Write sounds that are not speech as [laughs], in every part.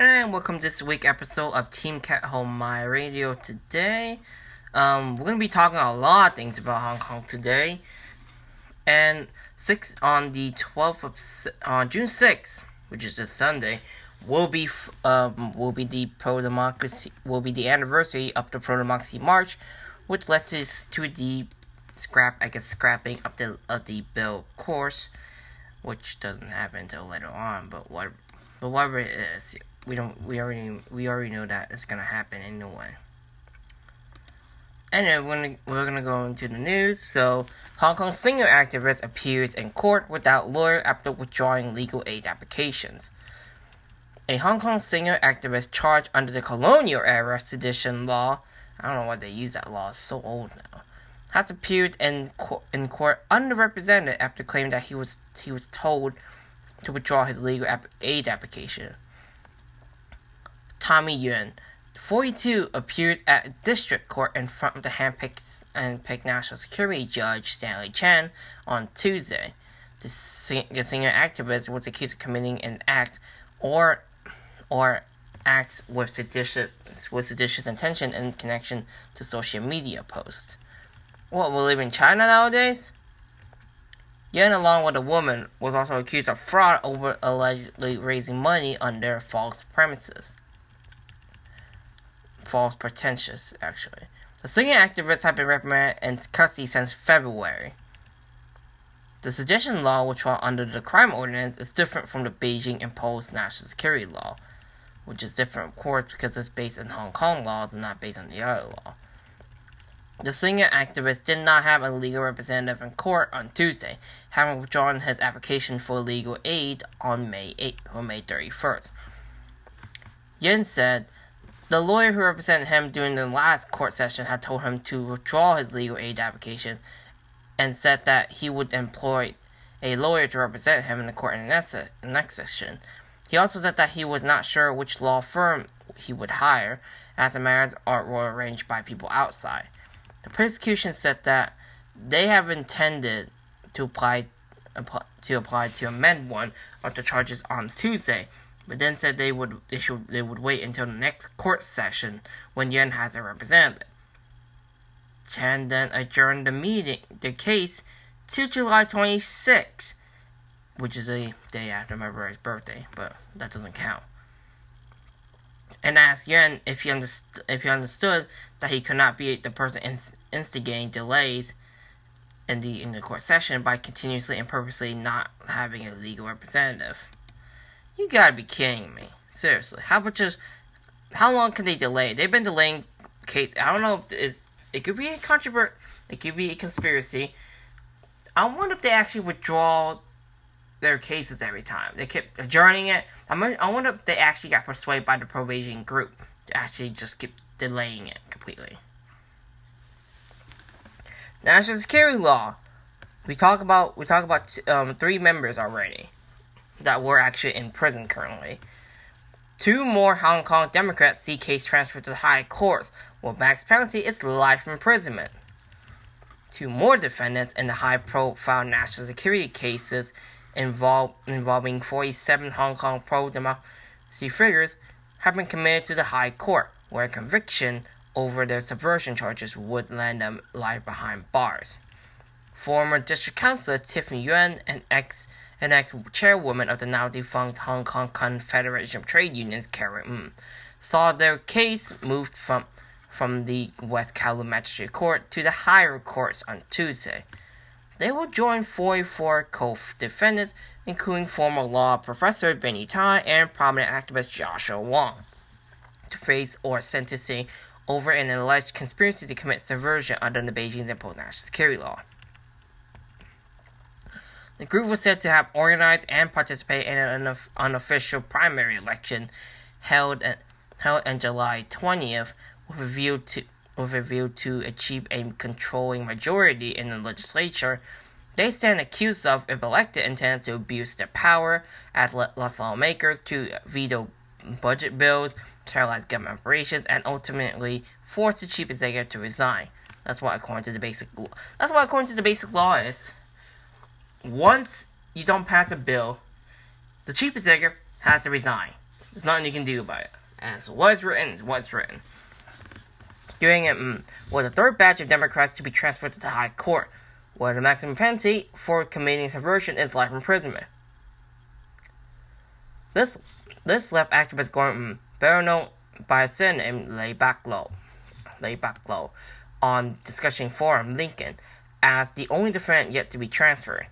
And welcome to this week episode of Team Cat Home My Radio. Today, um, we're gonna be talking a lot of things about Hong Kong today. And six on the twelfth of on June sixth, which is this Sunday, will be um will be the pro democracy will be the anniversary of the pro democracy march, which led to to the scrap I guess scrapping of the of the bill course, which doesn't happen until later on. But what but whatever it is, we don't we already we already know that it's gonna happen anyway. Anyway, we're gonna, we're gonna go into the news. So, Hong Kong singer activist appears in court without lawyer after withdrawing legal aid applications. A Hong Kong singer activist charged under the colonial era sedition law, I don't know why they use that law, it's so old now, has appeared in court, in court underrepresented after claiming that he was he was told to withdraw his legal app- aid application. Tommy Yuen, 42, appeared at district court in front of the handpicked and picked national security judge Stanley Chan on Tuesday. The, sing- the singer activist was accused of committing an act or or acts with seditious with seditious intention in connection to social media posts. What we live in China nowadays? Yan, along with a woman, was also accused of fraud over allegedly raising money under false premises. False pretentious, actually. The singing activists have been reprimanded in custody since February. The sedition law, which fall under the crime ordinance, is different from the Beijing imposed national security law, which is different, of course, because it's based on Hong Kong laws and not based on the other law. The singer activist did not have a legal representative in court on Tuesday, having withdrawn his application for legal aid on May 8 or May 31st. Yin said the lawyer who represented him during the last court session had told him to withdraw his legal aid application and said that he would employ a lawyer to represent him in the court in the next, next session. He also said that he was not sure which law firm he would hire, as the matters are were arranged by people outside. The prosecution said that they have intended to apply, to apply to amend one of the charges on Tuesday, but then said they would they should they would wait until the next court session when Yen has a representative. Chan then adjourned the meeting the case to July 26, which is a day after my brother's birthday, but that doesn't count and asked Yuan if he, underst- if he understood that he could not be the person inst- instigating delays in the in the court session by continuously and purposely not having a legal representative. You gotta be kidding me. Seriously. How about just how long can they delay? They've been delaying case I don't know if it could be a controvert it could be a conspiracy. I wonder if they actually withdraw their cases every time. They kept adjourning it. I I wonder if they actually got persuaded by the probation group to actually just keep delaying it completely. National security law. We talk about we talk about um, three members already that were actually in prison currently. Two more Hong Kong Democrats see case transferred to the High Court, while max penalty is life imprisonment. Two more defendants in the high-profile national security cases involve, involving 47 Hong Kong pro-democracy figures have been committed to the High Court, where conviction over their subversion charges would land them life behind bars. Former District Councilor Tiffany Yuan and ex and ex chairwoman of the now defunct Hong Kong Confederation of Trade Unions, Karen Ng, saw their case moved from from the West Kowloon Magistrate Court to the higher courts on Tuesday. They will join 44 co-defendants, including former law professor Benny Tai and prominent activist Joshua Wong, to face or sentencing over an alleged conspiracy to commit subversion under the Beijing's imposed national security law. The group was said to have organized and participated in an unofficial primary election held held on July 20th with a view to with a view to achieve a controlling majority in the legislature. They stand accused of, if elected, intending to abuse their power as lawmakers to veto budget bills, paralyze government operations, and ultimately force the chief executive to resign. That's what according to the basic law. That's what according to the basic law is once you don't pass a bill, the chief executive has to resign. There's nothing you can do about it. As what's written what's written. During it mm, was the third batch of Democrats to be transferred to the High Court, where the maximum penalty for committing subversion is life imprisonment. This this left activist Gordon mm, better known by a sin named Lay Backlow, Lay Backlow, on discussion forum Lincoln as the only defendant yet to be transferred.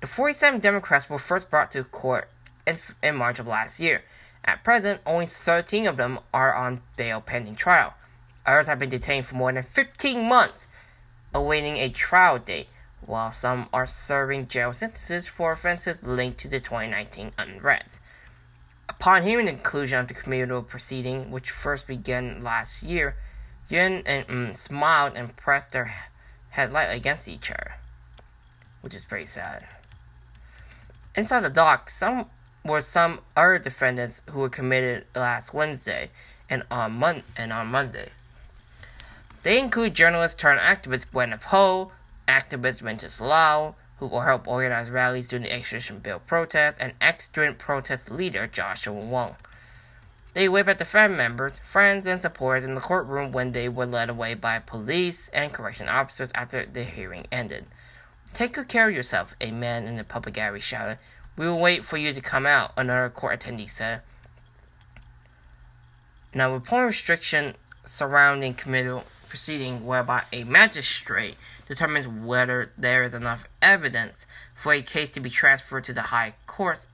The 47 Democrats were first brought to court in, in March of last year. At present, only 13 of them are on bail pending trial. Others have been detained for more than 15 months, awaiting a trial date, while some are serving jail sentences for offenses linked to the 2019 unrest. Upon hearing the conclusion of the criminal proceeding, which first began last year, Yun and mm, smiled and pressed their head lightly against each other, which is pretty sad. Inside the dock, some were some other defendants who were committed last Wednesday and on Mon- and on Monday. They include journalist turned activist Gwyneth Ho, activist Ventus Lau, who will help organize rallies during the extradition bill protests, and ex-student protest leader Joshua Wong. They waved at the family members, friends, and supporters in the courtroom when they were led away by police and correction officers after the hearing ended. Take good care of yourself, a man in the public gallery shouted. We will wait for you to come out, another court attendee said. Now, reporting restriction surrounding committal proceeding whereby a magistrate determines whether there is enough evidence for a case to be transferred to the high court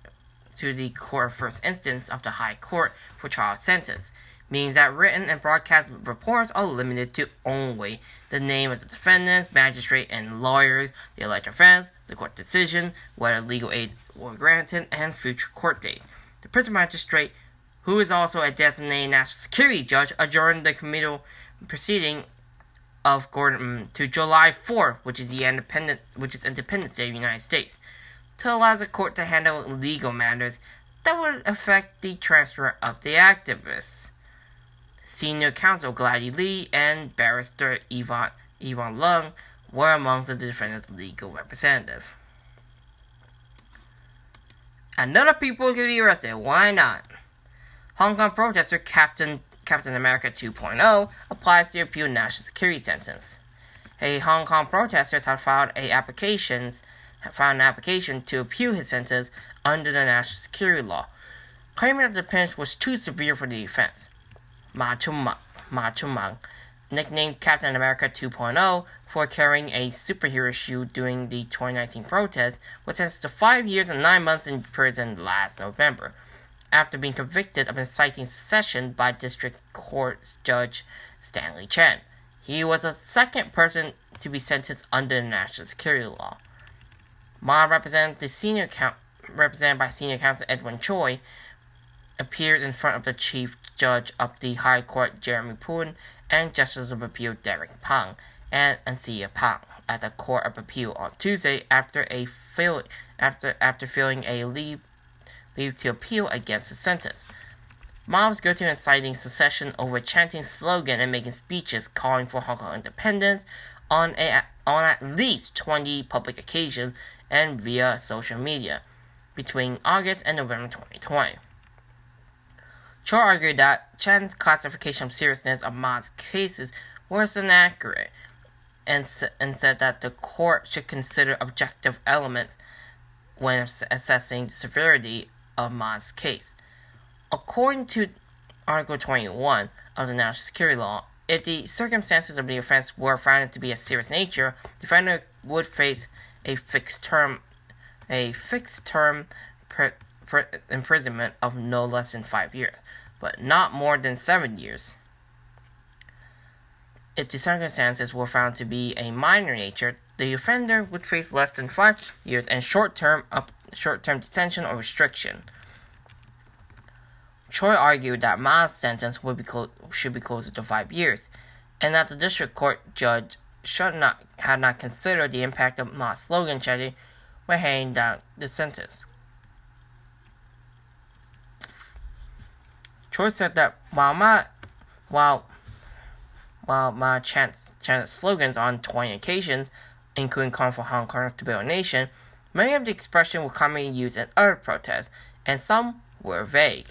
to the court first instance of the high court for trial sentence means that written and broadcast reports are limited to only the name of the defendants, magistrate, and lawyers, the alleged offense, the court decision, whether legal aid was granted, and future court dates. The prison magistrate, who is also a designated national security judge, adjourned the committal proceeding of Gordon mm, to July 4th, which is the independent, which is Independence Day of the United States, to allow the court to handle legal matters that would affect the transfer of the activists. Senior counsel Gladys Li and barrister Yvonne, Yvonne Lung were among the defendant's legal representatives. Another people could be arrested. Why not? Hong Kong protester Captain Captain America 2.0 applies to appeal national security sentence. A Hong Kong protesters have filed a applications filed an application to appeal his sentence under the national security law, claiming that the penalty was too severe for the offense. Ma Chun-man, nicknamed Captain America 2.0 for carrying a superhero shield during the 2019 protest, was sentenced to five years and nine months in prison last November, after being convicted of inciting secession by District Court Judge Stanley Chan. He was the second person to be sentenced under the national security law. Ma represents the senior count, represented by senior counsel Edwin Choi, appeared in front of the Chief Judge of the High Court Jeremy Poon and Justice of Appeal Derek Pang and Anthea Pang at the Court of Appeal on Tuesday after a fail, after after filling a leave leave to appeal against the sentence. Mobs go to inciting secession over chanting slogan and making speeches calling for Hong Kong independence on a on at least 20 public occasions and via social media between August and November 2020. Choi argued that Chan's classification of seriousness of Ma's cases was inaccurate and, and said that the court should consider objective elements when assessing the severity of Ma's case. According to Article 21 of the National Security Law, if the circumstances of the offense were found to be of serious nature, the defendant would face a fixed term, a fixed term imprisonment of no less than five years but not more than seven years. if the circumstances were found to be a minor nature, the offender would face less than five years and short-term up, short-term detention or restriction. Choi argued that Ma's sentence be clo- should be closer to five years, and that the district court judge should not had not considered the impact of Ma's slogan chanting when handing down the sentence. Choi said that while Ma, while while Ma chants chanted slogans on 20 occasions, including calling for Hong Kong to build a nation, many of the expressions were commonly used in other protests, and some were vague.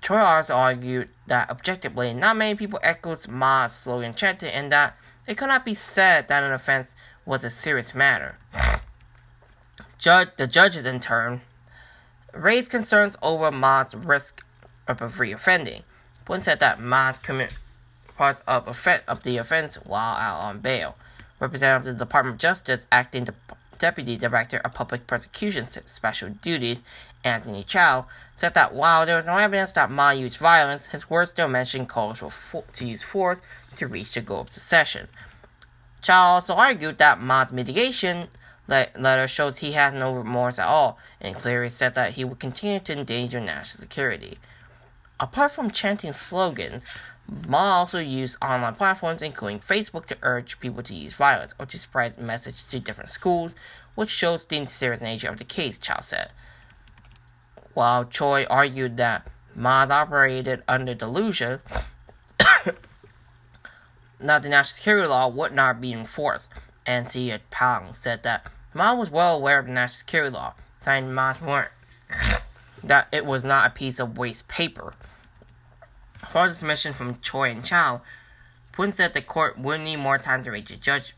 Choi also argued that objectively, not many people echoed Ma's slogan chanting and that it could not be said that an offense was a serious matter. Judge, the judges, in turn, raised concerns over Ma's risk of reoffending. One said that Ma's commit parts of, of the offense while out on bail. Representative of the Department of Justice, acting the Deputy Director of Public Prosecution's Special Duties, Anthony Chow, said that while there was no evidence that Ma used violence, his words still mentioned calls for to use force to reach the goal of secession. Chow also argued that Ma's mitigation letter shows he has no remorse at all, and clearly said that he would continue to endanger national security. Apart from chanting slogans, Ma also used online platforms, including Facebook, to urge people to use violence or to spread message to different schools, which shows the serious nature of the case, Chow said. While Choi argued that Ma operated under delusion, [coughs] that the national security law would not be enforced, and Xia Pang said that Ma was well aware of the national security law, saying Ma's warrant [coughs] that it was not a piece of waste paper. Following submission from Choi and Chow, Poon said the court would need more time to reach a judge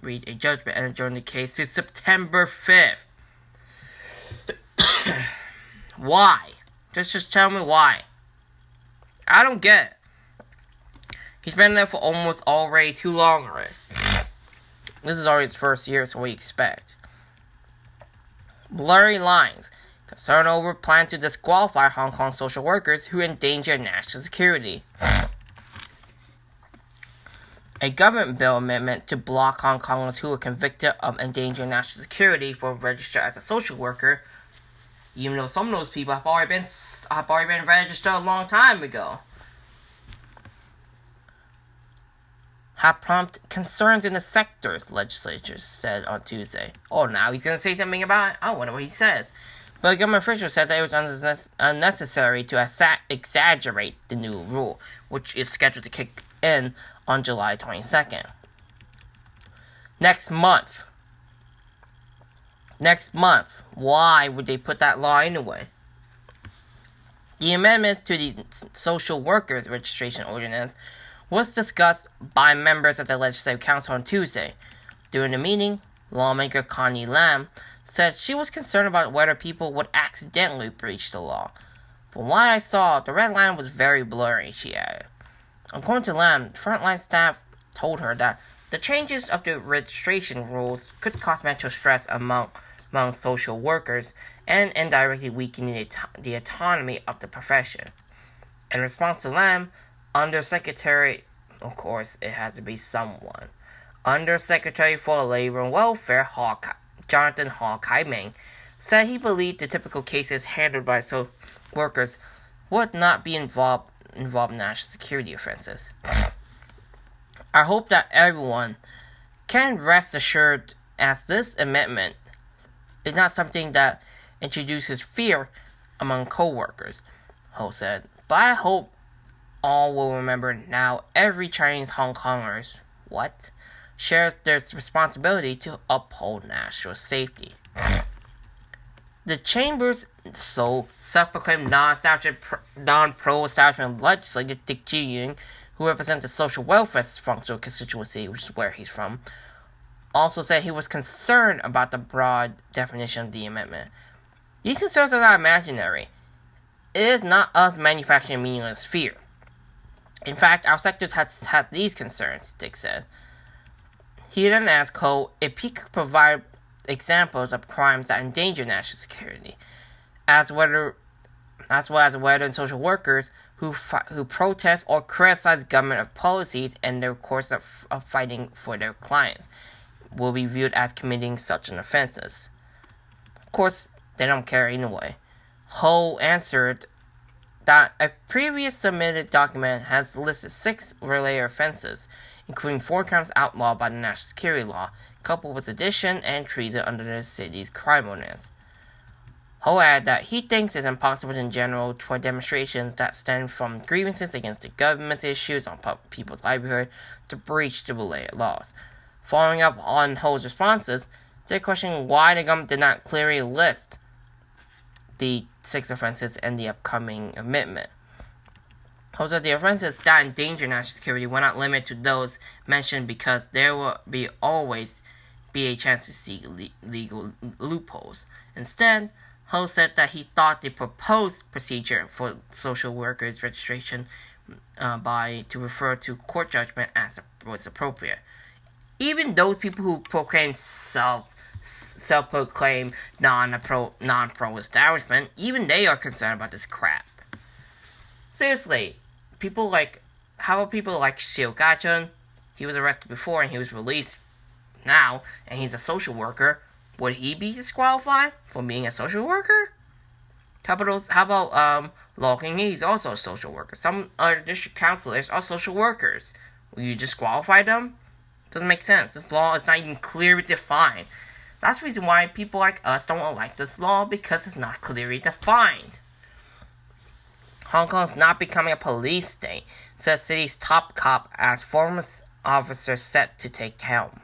reach a judgment and adjourn the case to September fifth. [coughs] why? Just just tell me why. I don't get it. He's been there for almost already too long already. This is already his first year, so we expect. Blurry lines. Concern over plan to disqualify Hong Kong social workers who endanger national security. A government bill amendment to block Hong Kongers who were convicted of endangering national security from register as a social worker, even though some of those people have already been have already been registered a long time ago. have prompted concerns in the sector's legislature said on Tuesday. Oh, now he's going to say something about it? I wonder what he says. But government official said that it was unnecessary to exaggerate the new rule, which is scheduled to kick in on July 22nd. Next month. Next month. Why would they put that law anyway? The amendments to the Social Workers Registration Ordinance was discussed by members of the Legislative Council on Tuesday. During the meeting, lawmaker Connie Lam said she was concerned about whether people would accidentally breach the law. From what I saw, the red line was very blurry, she added. According to Lam, frontline staff told her that the changes of the registration rules could cause mental stress among, among social workers and indirectly weaken the, the autonomy of the profession. In response to Lam, Undersecretary, of course, it has to be someone. Undersecretary for Labor and Welfare, Hawkeye. Jonathan Hall Kai-ming, said he believed the typical cases handled by so workers would not be involved involved in national security offenses. I hope that everyone can rest assured as this amendment is not something that introduces fear among co-workers, Ho said. But I hope all will remember now every Chinese Hong Kongers what shares their responsibility to uphold national safety. The chamber's so self-proclaimed non-pro establishment legislator Dick Ji who represents the social welfare functional constituency, which is where he's from, also said he was concerned about the broad definition of the amendment. These concerns are not imaginary. It is not us manufacturing meaningless fear. In fact, our sector has, has these concerns, Dick said. He then asked Cole if he could provide examples of crimes that endanger national security, as whether as well as whether social workers who fi- who protest or criticize government policies in their course of, of fighting for their clients will be viewed as committing such an offenses. Of course, they don't care anyway. Ho answered that a previous submitted document has listed six related offenses, including four crimes outlawed by the national security law, coupled with sedition and treason under the city's crime ordinance. Ho added that he thinks it's impossible in general for demonstrations that stem from grievances against the government's issues on people's livelihood to breach the related laws. Following up on Ho's responses, they questioned why the government did not clearly list the six offenses in the upcoming amendment. Also, the offenses that endanger national security were not limited to those mentioned because there will be always be a chance to seek le- legal loopholes. Instead, Ho said that he thought the proposed procedure for social workers registration uh, by to refer to court judgment as was appropriate. Even those people who proclaim self self proclaimed non pro non pro establishment, even they are concerned about this crap. Seriously, people like how about people like Shiu Ka-chun? He was arrested before and he was released now, and he's a social worker would he be disqualified for being a social worker? How about, those, how about um, Law? He's also a social worker. Some other district councilors are social workers. Will you disqualify them? Doesn't make sense. This law is not even clearly defined. That's the reason why people like us don't like this law because it's not clearly defined. Hong Kong is not becoming a police state, says city's top cop as former officer set to take helm.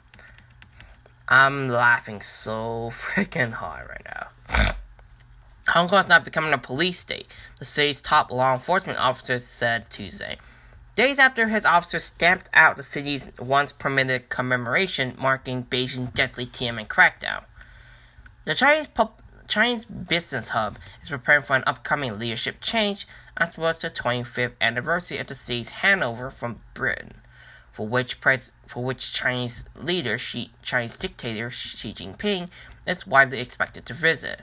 I'm laughing so [laughs] freaking hard right now. Hong Kong is not becoming a police state, the city's top law enforcement officer said Tuesday. Days after his officers stamped out the city's once permitted commemoration marking Beijing's deadly Tiananmen crackdown. The Chinese pub- Chinese business hub is preparing for an upcoming leadership change, as well as the 25th anniversary of the city's handover from Britain for which pres- for which Chinese leader Xi, Chinese dictator Xi Jinping is widely expected to visit.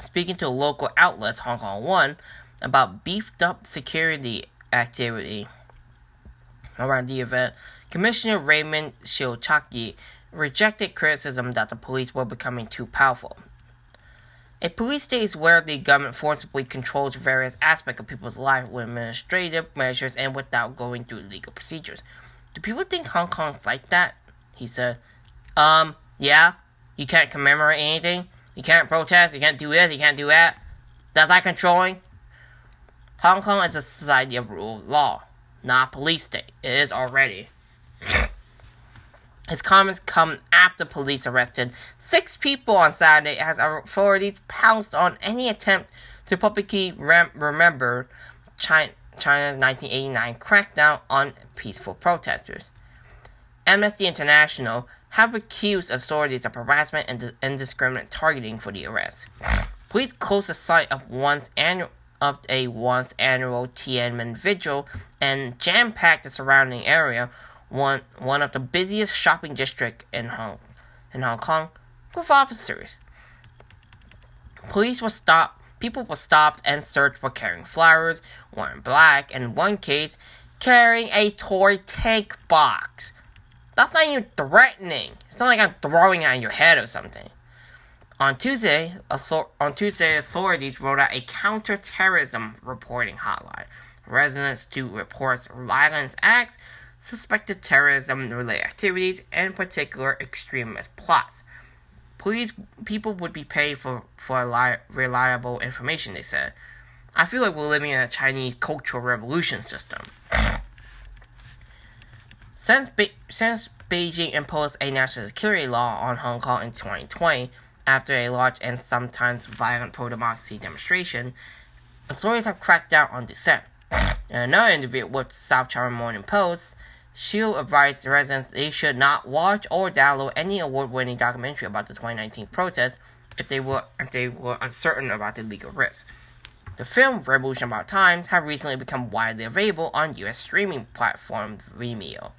Speaking to local outlets Hong Kong One about beefed up security activity around the event, Commissioner Raymond Siu Chak-yee rejected criticism that the police were becoming too powerful. A police state is where the government forcibly controls various aspects of people's life with administrative measures and without going through legal procedures. Do people think Hong Kong's like that? He said. Um, yeah. You can't commemorate anything. You can't protest. You can't do this. You can't do that. That's not controlling. Hong Kong is a society of rule of law, not a police state. It is already. His comments come after police arrested six people on Saturday as authorities pounced on any attempt to publicly rem- remember China, China's 1989 crackdown on peaceful protesters. Amnesty International have accused authorities of harassment and indiscriminate targeting for the arrest. Police closed the site of once annual of a once annual Tiananmen vigil and jam-packed the surrounding area one one of the busiest shopping districts in Hong in Hong Kong with officers. Police were stopped. People were stopped and searched for carrying flowers, wearing black, and one case, carrying a toy tank box. That's not even threatening. It's not like I'm throwing it your head or something. On Tuesday, on Tuesday, authorities rolled out a counterterrorism reporting hotline. Residents to report violence acts suspected terrorism related activities, and particular extremist plots. Police people would be paid for, for li- reliable information, they said. I feel like we're living in a Chinese cultural revolution system. since, Be- since Beijing imposed a national security law on Hong Kong in 2020, after a large and sometimes violent pro democracy demonstration, authorities have cracked down on dissent. In another interview with South China Morning Post, Shield advised residents they should not watch or download any award-winning documentary about the 2019 protests if they were if they were uncertain about the legal risks. The film Revolution About Times have recently become widely available on U.S. streaming platform Vimeo.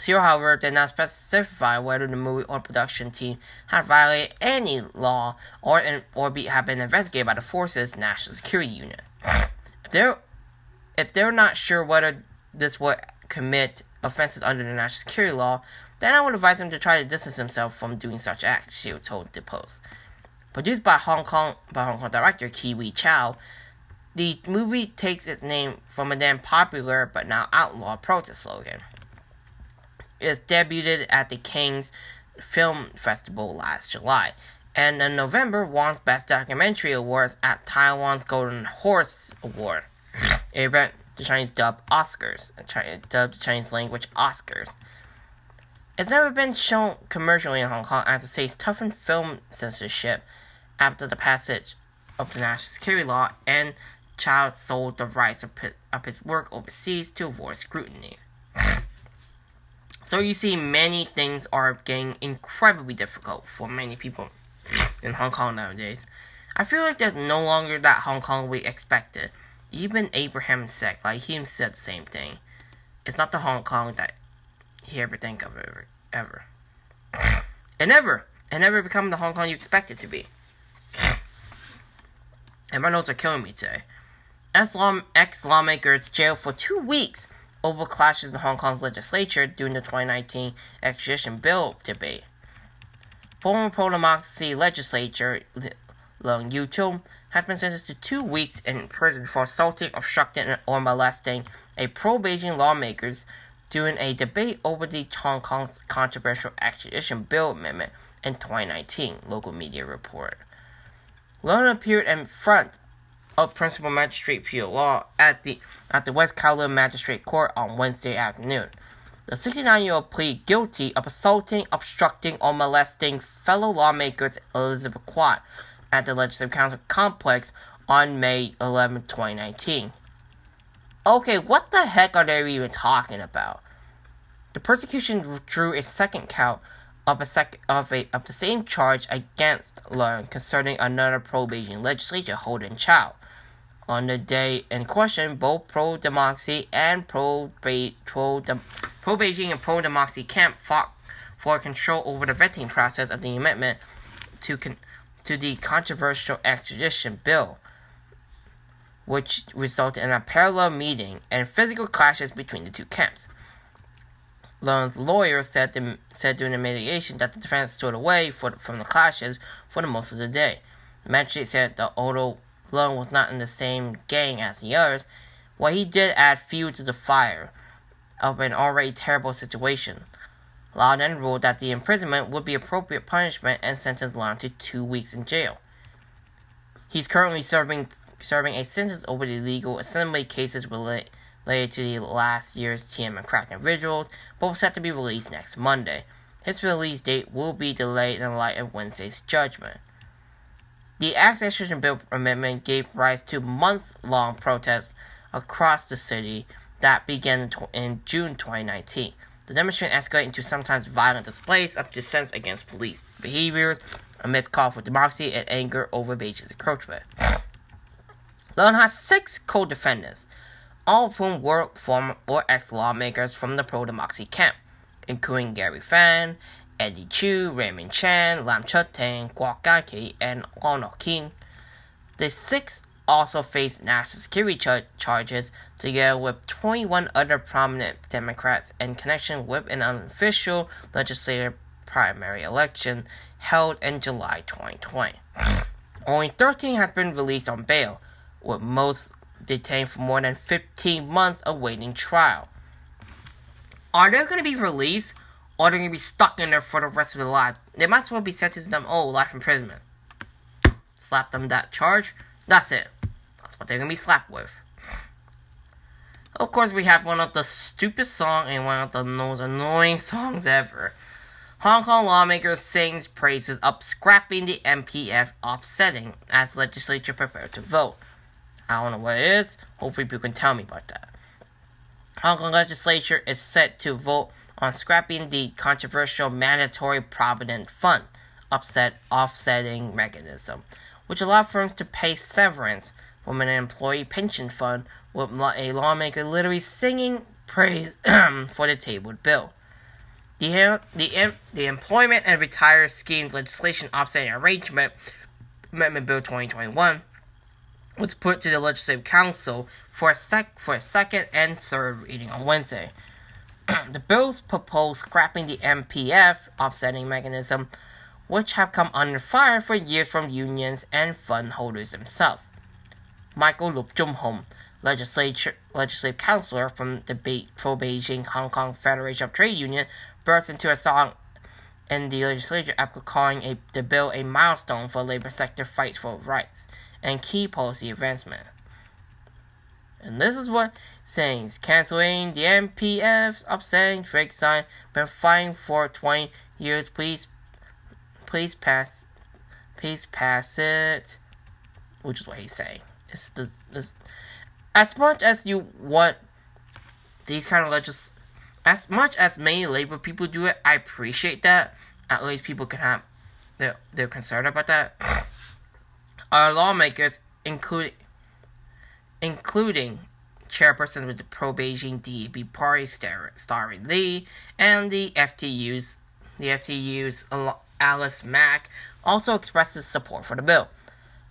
Zero, however, did not specify whether the movie or production team had violated any law or or be, have been investigated by the force's National Security Unit. if they're if they're not sure whether this would commit offenses under the national security law, then I would advise him to try to distance himself from doing such acts, Shield told the Post. Produced by Hong Kong by Hong Kong director Kiwi Chow, the movie takes its name from a then popular but now outlaw protest slogan. It debuted at the Cannes Film Festival last July, and in November won Best Documentary Awards at Taiwan's Golden Horse Award, event the Chinese dub Oscars, dubbed the Chinese language Oscars. It's never been shown commercially in Hong Kong as it says toughened film censorship after the passage of the national security law and Chow sold the rights of his work overseas to avoid scrutiny. so you see, many things are getting incredibly difficult for many people in Hong Kong nowadays. I feel like there's no longer that Hong Kong we expected. Even Abraham said, like he said the same thing. It's not the Hong Kong that he ever think of ever, ever. [laughs] It never, it never become the Hong Kong you expect it to be. And my nose are killing me today. Ex lawmakers jailed for two weeks over clashes in Hong Kong's legislature during the 2019 extradition bill debate. Former pro-democracy legislator Leung Yiu-chung has been sentenced to two weeks in prison for assaulting, obstructing, or molesting a pro-Beijing lawmakers during a debate over the Hong Kong's controversial extradition bill amendment in 2019, local media report. Leung appeared in front of Principal Magistrate Peter Law at the at the West Kowloon Magistrate Court on Wednesday afternoon. The 69-year-old pleaded guilty of assaulting, obstructing, or molesting fellow lawmakers Elizabeth Quat at the Legislative Council complex on May 11, 2019. Okay, what the heck are they even talking about? The prosecution drew a second count of a sec- of a of the same charge against Leung concerning another pro-Beijing legislator, Holden Chow. On the day in question, both pro-democracy and pro-Beijing and pro-democracy camp fought for control over the vetting process of the amendment to con- to the controversial extradition bill, which resulted in a parallel meeting and physical clashes between the two camps. Leung's lawyer said, to, said during the mediation that the defense stood away for, from the clashes for the most of the day. The magistrate said that although Leung was not in the same gang as the others, what he did add fuel to the fire of an already terrible situation. Law then ruled that the imprisonment would be appropriate punishment and sentenced Leung to two weeks in jail. He's currently serving serving a sentence over the illegal assembly cases related to the last year's Tiananmen Crackdown vigils, both set to be released next Monday. His release date will be delayed in light of Wednesday's judgment. The Extradition Bill amendment gave rise to months long protests across the city that began in June 2019. The demonstration escalated into sometimes violent displays of dissent against police behaviors amidst call for democracy and anger over Beijing's encroachment. Leung has six co-defendants, all of whom were former or ex-lawmakers from the pro-democracy camp, including Gary Fan, Eddie Chu, Raymond Chan, Lam Cheuk-ting, Guo Kai and Wong King. The six also faced national security char- charges together with 21 other prominent Democrats in connection with an unofficial legislative primary election held in July 2020. [laughs] Only 13 has been released on bail, with most detained for more than 15 months awaiting trial. Are they going to be released, or are they going to be stuck in there for the rest of their lives? They might as well be sentenced to them, oh, life imprisonment. Slap them that charge, that's it. That's what they're gonna be slapped with. Of course, we have one of the stupidest songs and one of the most annoying [laughs] songs ever. Hong Kong lawmakers sings praises up scrapping the MPF offsetting as legislature prepare to vote. I don't know what it is. Hopefully, people can tell me about that. Hong Kong legislature is set to vote on scrapping the controversial mandatory provident fund upset offsetting mechanism which allowed firms to pay severance from an employee pension fund with a lawmaker literally singing praise [clears throat] for the tabled bill. The, the, the Employment and Retire Scheme Legislation Offsetting Arrangement, Amendment Bill 2021, was put to the Legislative Council for a, sec- for a second and third reading on Wednesday. [clears throat] the bills propose scrapping the MPF offsetting mechanism, which have come under fire for years from unions and fund holders themselves. Michael Luk Chung-hung, legislature legislative counselor from the Be- pro Beijing Hong Kong Federation of Trade Union, burst into a song in the legislature after calling a, the bill a milestone for labor sector fights for rights and key policy advancement. And this is what saying canceling the MPF, upsetting Drake sign, been fighting for 20 years. Please, please pass, please pass it. Which is what he's saying. It's as much as you want these kind of legis, as much as many labor people do it, I appreciate that. At least people can have, they're, they're concerned about that. [sniffs] Our lawmakers, including including chairperson with the pro Beijing DAB party, Starry Lee, and the FTU's the FTU's Alice Mak also expresses support for the bill.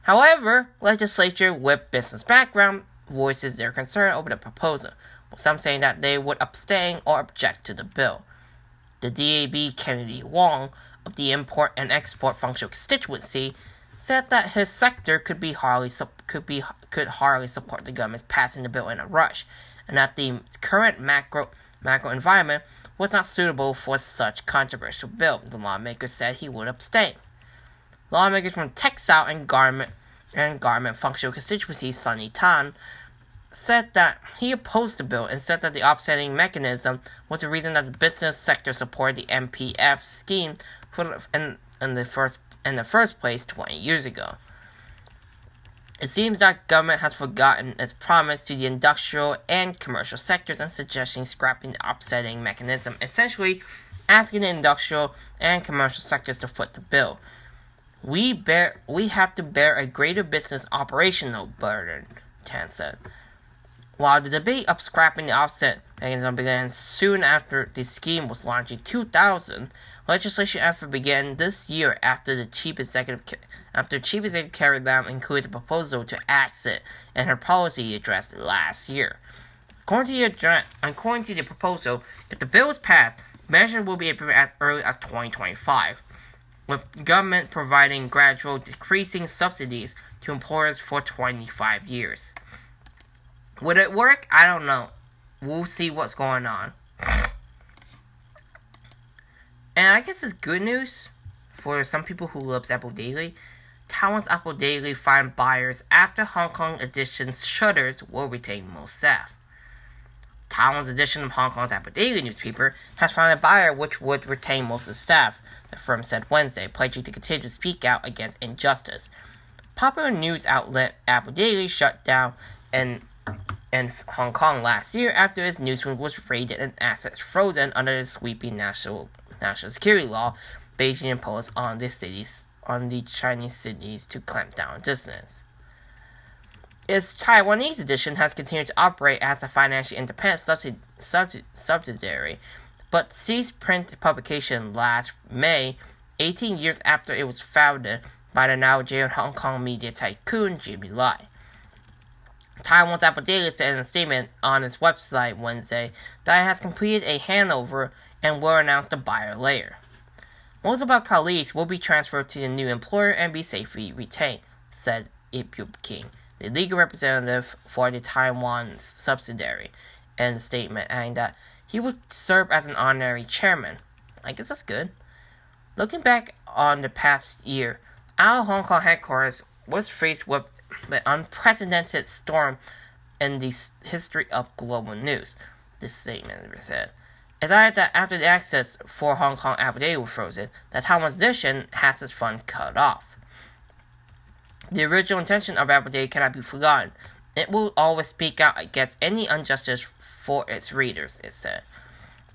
However, legislature with business background voices their concern over the proposal, with some saying that they would abstain or object to the bill. The DAB Kennedy Wong of the Import and Export Functional Constituency said that his sector could be hardly could be could hardly support the government's passing the bill in a rush, and that the current macro macro environment was not suitable for such controversial bill. The lawmaker said he would abstain. Lawmakers from textile and garment and garment functional constituency Sunny Tan said that he opposed the bill and said that the offsetting mechanism was the reason that the business sector supported the MPF scheme for in, in the first in the first place 20 years ago. It seems that government has forgotten its promise to the industrial and commercial sectors and suggesting scrapping the offsetting mechanism, essentially asking the industrial and commercial sectors to foot the bill. We bear we have to bear a greater business operational burden, Tan said. While the debate of scrapping the offset mechanism began soon after the scheme was launched in 2000, legislation effort began this year after the chief executive after chief executive Carrie Lam included a proposal to axe it in her policy address last year. According to, the, according to the proposal, if the bill is passed, measures will be implemented as early as 2025, with government providing gradual decreasing subsidies to employers for 25 years. Would it work? I don't know. We'll see what's going on. And I guess it's good news for some people who loves Apple Daily. Taiwan's Apple Daily find buyers after Hong Kong edition's shutters will retain most staff. Taiwan's edition of Hong Kong's Apple Daily newspaper has found a buyer which would retain most of the staff, the firm said Wednesday, pledging to continue to speak out against injustice. Popular news outlet Apple Daily shut down and in Hong Kong last year after its newsroom was raided and assets frozen under the sweeping national national security law Beijing imposed on the cities on the Chinese cities to clamp down dissonance. Its Taiwanese edition has continued to operate as a financially independent subsidi- subsidi- subsidiary, but ceased print publication last May, 18 years after it was founded by the now jailed Hong Kong media tycoon Jimmy Lai. Taiwan's Apple Daily said in a statement on its website Wednesday that it has completed a handover and will announce the buyer later. Most of our colleagues will be transferred to the new employer and be safely retained, said Ip King, the legal representative for the Taiwan subsidiary, in the statement, adding that he would serve as an honorary chairman. I guess that's good. Looking back on the past year, our Hong Kong headquarters was faced with an unprecedented storm in the history of global news, this statement said. It added that after the access for Hong Kong Daily was frozen, that Taiwan's edition has its fund cut off. The original intention of Daily cannot be forgotten. It will always speak out against any injustice for its readers, it said.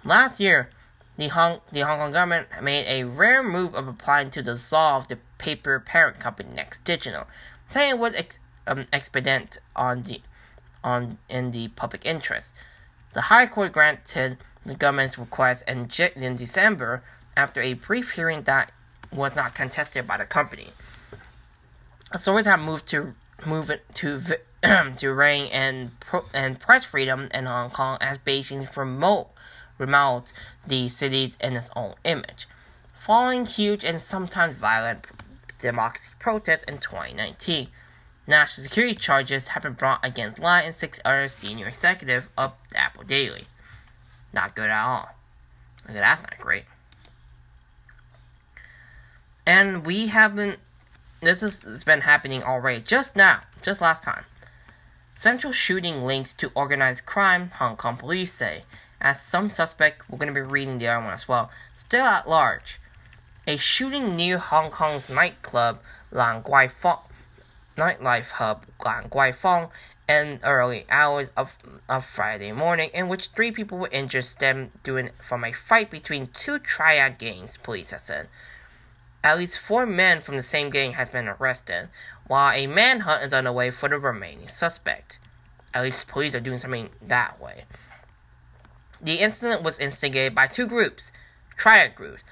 Last year, the Hong, the Hong Kong government made a rare move of applying to dissolve the paper parent company Next Digital, saying would ex, um, expedite on the on in the public interest. The High Court granted the government's request in, in December after a brief hearing that was not contested by the company. Authorities have moved to movement to [clears throat] to reign and and press freedom in Hong Kong as Beijing remote remote the cities in its own image, following huge and sometimes violent democracy protests in 2019. National security charges have been brought against Lai and six other senior executives of the Apple Daily. Not good at all. Okay, that's not great. And we haven't. This has been happening already. Just now, just last time. Central shooting links to organized crime, Hong Kong police say, as some suspect, we're going to be reading the other one as well, still at large. A shooting near Hong Kong's nightclub Lan Kwai Fong, nightlife hub Lan Kwai Fong, in early hours of, of Friday morning, in which three people were injured stemmed from a fight between two triad gangs, police have said. At least four men from the same gang have been arrested, while a manhunt is underway for the remaining suspect. At least police are doing something that way. The incident was instigated by two groups, triad groups.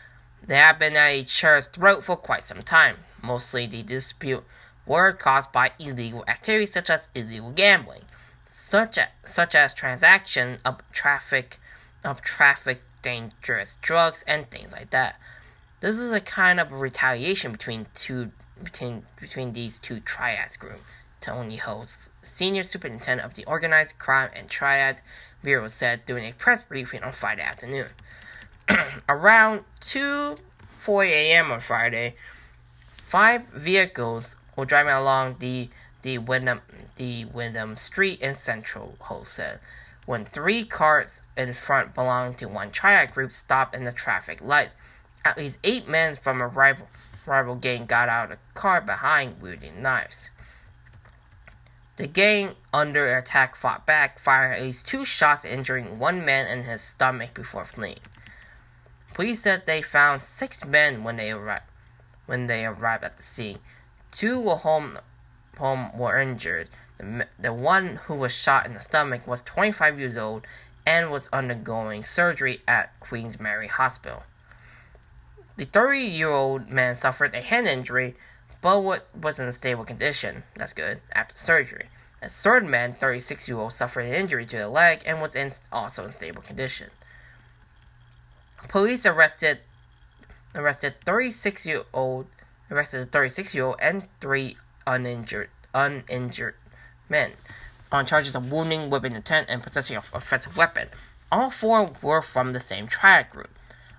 They have been at each other's throat for quite some time. Mostly the dispute were caused by illegal activities such as illegal gambling, such as, such as transaction of traffic of traffic dangerous drugs and things like that. This is a kind of retaliation between two between between these two triads group. Tony Ho, senior superintendent of the organized crime and triad bureau, said during a press briefing on Friday afternoon. [clears throat] Around 2 4 a.m. on Friday, five vehicles were driving along the the Wyndham the Wyndham Street in Central, Ho said, when three cars in front belonging to one triad group stopped in the traffic light. At least eight men from a rival, rival gang got out of the car behind wielding knives. The gang, under attack, fought back, firing at least two shots, injuring one man in his stomach before fleeing. Police said they found six men when they arrived when they arrived at the scene. Two were home, home were injured. The, the one who was shot in the stomach was 25 years old and was undergoing surgery at Queen's Mary Hospital. The 30 year old man suffered a hand injury, but was, was in a stable condition. That's good, after surgery. A third man, 36 year old, suffered an injury to the leg and was in, also in stable condition. Police arrested arrested 36 year old arrested a 36 year old and three uninjured uninjured men on charges of wounding, whipping intent, and possessing of offensive weapon. All four were from the same triad group.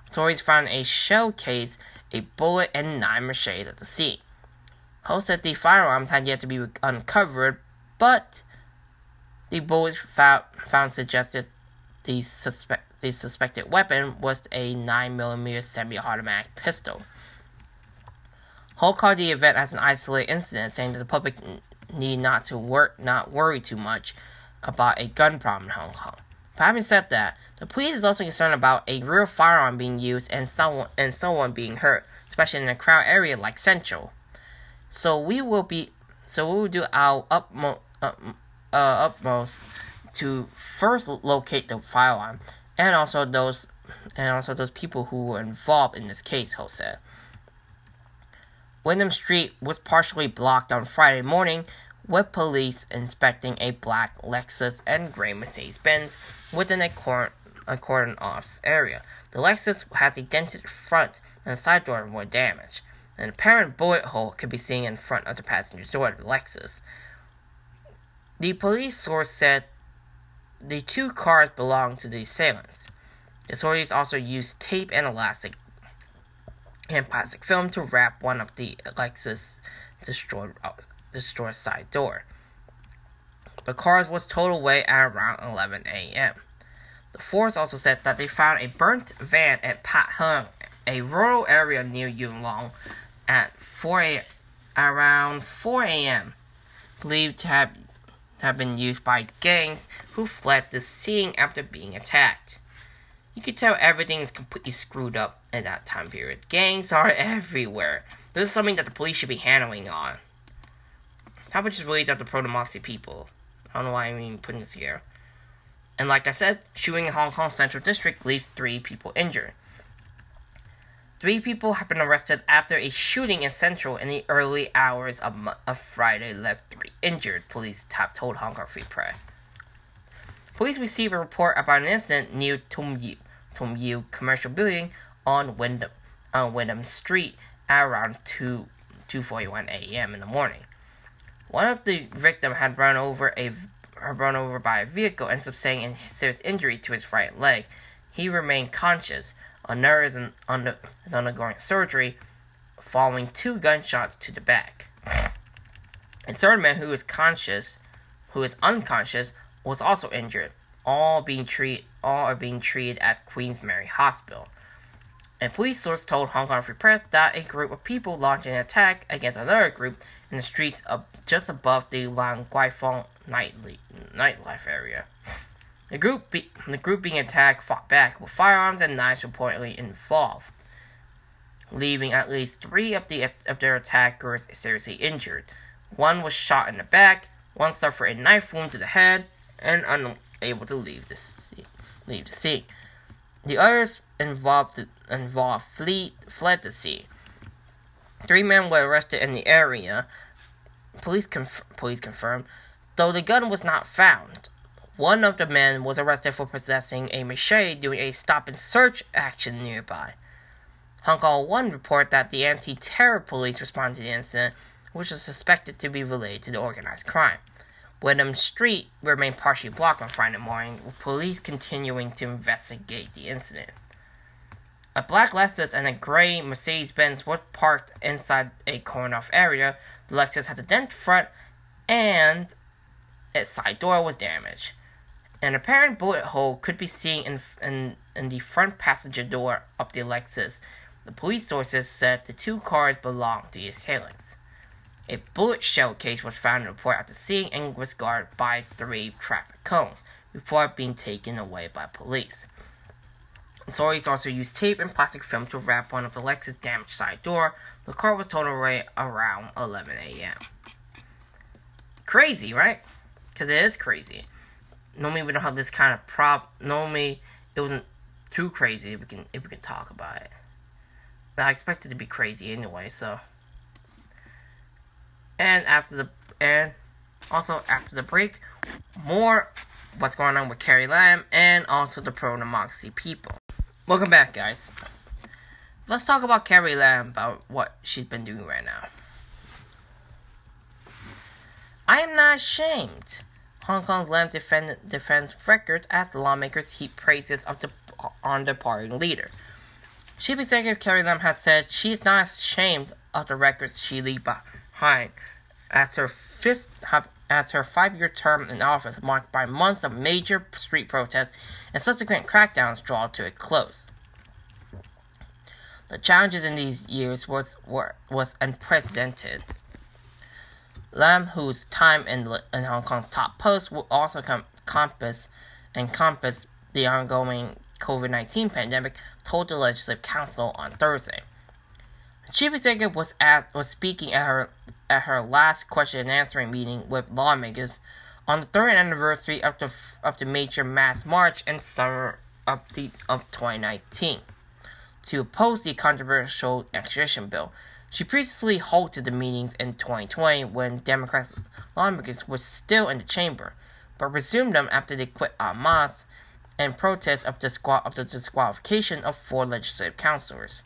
Authorities found a shell case, a bullet, and nine machetes at the scene. Ho said the firearms had yet to be uncovered, but the bullets found, found suggested the suspect the suspected weapon was a 9mm semi-automatic pistol. Ho called the event as an isolated incident, saying that the public need not to work, not worry too much about a gun problem in Hong Kong. But having said that, the police is also concerned about a real firearm being used and someone and someone being hurt, especially in a crowd area like Central. So we will be, so we will do our utmost, uh, uh, utmost to first locate the firearm and also those and also those people who were involved in this case. Ho said. Wyndham Street was partially blocked on Friday morning with police inspecting a black Lexus and gray Mercedes Benz within a, cor- a cordon off area. The Lexus has a dented front and the side door were damaged. An apparent bullet hole could be seen in front of the passenger door of the Lexus. The police source said the two cars belonged to the assailants. The authorities also used tape and elastic and plastic film to wrap one of the Lexus destroyed, destroyed side door. The cars was towed away at around 11 a.m. The force also said that they found a burnt van at Pat Hung, a rural area near Yuen Long, at 4 a, around 4 a.m. Believed to have, have been used by gangs who fled the scene after being attacked. You could tell everything is completely screwed up in that time period. Gangs are everywhere. This is something that the police should be handling on. How about just release out the pro-democracy people? I don't know why I'm even putting this here. And like I said, shooting in Hong Kong Central District leaves three people injured. Three people have been arrested after a shooting in Central in the early hours of, of Friday left three injured, police top told Hong Kong Free Press. Police received a report about an incident near Tum Yu, Tum Yu commercial building on Wyndham, on Wyndham Street at around 2 2:41 a.m. in the morning. One of the victims had run over a run over by a vehicle and sustaining serious injury to his right leg. He remained conscious. Another is, under, is undergoing surgery following two gunshots to the back. A third man who is conscious, who is unconscious, was also injured. All being treated, all are being treated at Queen's Mary Hospital. A police source told Hong Kong Free Press that a group of people launched an attack against another group in the streets of just above the Lan Kwai Fong nightly, nightlife area. The group, be, the group being attacked fought back with firearms and knives reportedly involved, leaving at least three of, the, of their attackers seriously injured. One was shot in the back, one suffered a knife wound to the head, and unable to leave the scene. Leave the scene. The others involved involved flee, fled the scene. Three men were arrested in the area. Police conf- police confirmed, though the gun was not found. One of the men was arrested for possessing a machete during a stop and search action nearby. Hong Kong One report that the anti-terror police responded to the incident, which was suspected to be related to the organized crime. Wyndham Street remained partially blocked on Friday morning, with police continuing to investigate the incident. A black Lexus and a gray Mercedes Benz were parked inside a corner off area. The Lexus had a dent front and its side door was damaged. An apparent bullet hole could be seen in, in, in the front passenger door of the Lexus. The police sources said the two cars belonged to the assailants. A bullet shell case was found in the report the scene and was guarded by three traffic cones before being taken away by police. Authorities also used tape and plastic film to wrap one of the Lexus damaged side door. The car was towed away around 11 a.m. Crazy, right? Because it is crazy. Normally we don't have this kind of prop. Normally it wasn't too crazy if we can if we can talk about it. I expected to be crazy anyway, so and after the and also after the break, more what's going on with Carrie Lam and also the pro democracy people. Welcome back, guys. Let's talk about Carrie Lam about what she's been doing right now. I am not ashamed. Hong Kong's Lam defend, defends record as lawmakers heap praises of the on the party leader. Chief Executive Carrie Lam has said she is not ashamed of the records she leaves behind as her fifth as her five-year term in office marked by months of major street protests and subsequent crackdowns draw to a close. The challenges in these years was were, was unprecedented. Lam, whose time in, in Hong Kong's top post will also com- encompass encompass the ongoing COVID 19 pandemic, told the Legislative Council on Thursday. Chief executive was at, was speaking at her at her last question and answering meeting with lawmakers on the third anniversary of the of the major mass march in summer of the of 2019 to oppose the controversial extradition bill. She previously halted the meetings in 2020 when Democrat lawmakers were still in the chamber, but resumed them after they quit masse in protest of the, of the disqualification of four legislative councilors.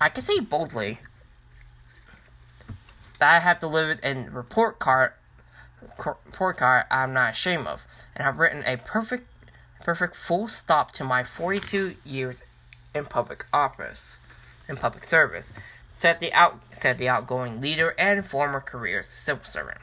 I can say boldly that I have delivered a report card report card I'm not ashamed of, and have written a perfect perfect full stop to my 42 years in public office, in public service, said the out said the outgoing leader and former career civil servant.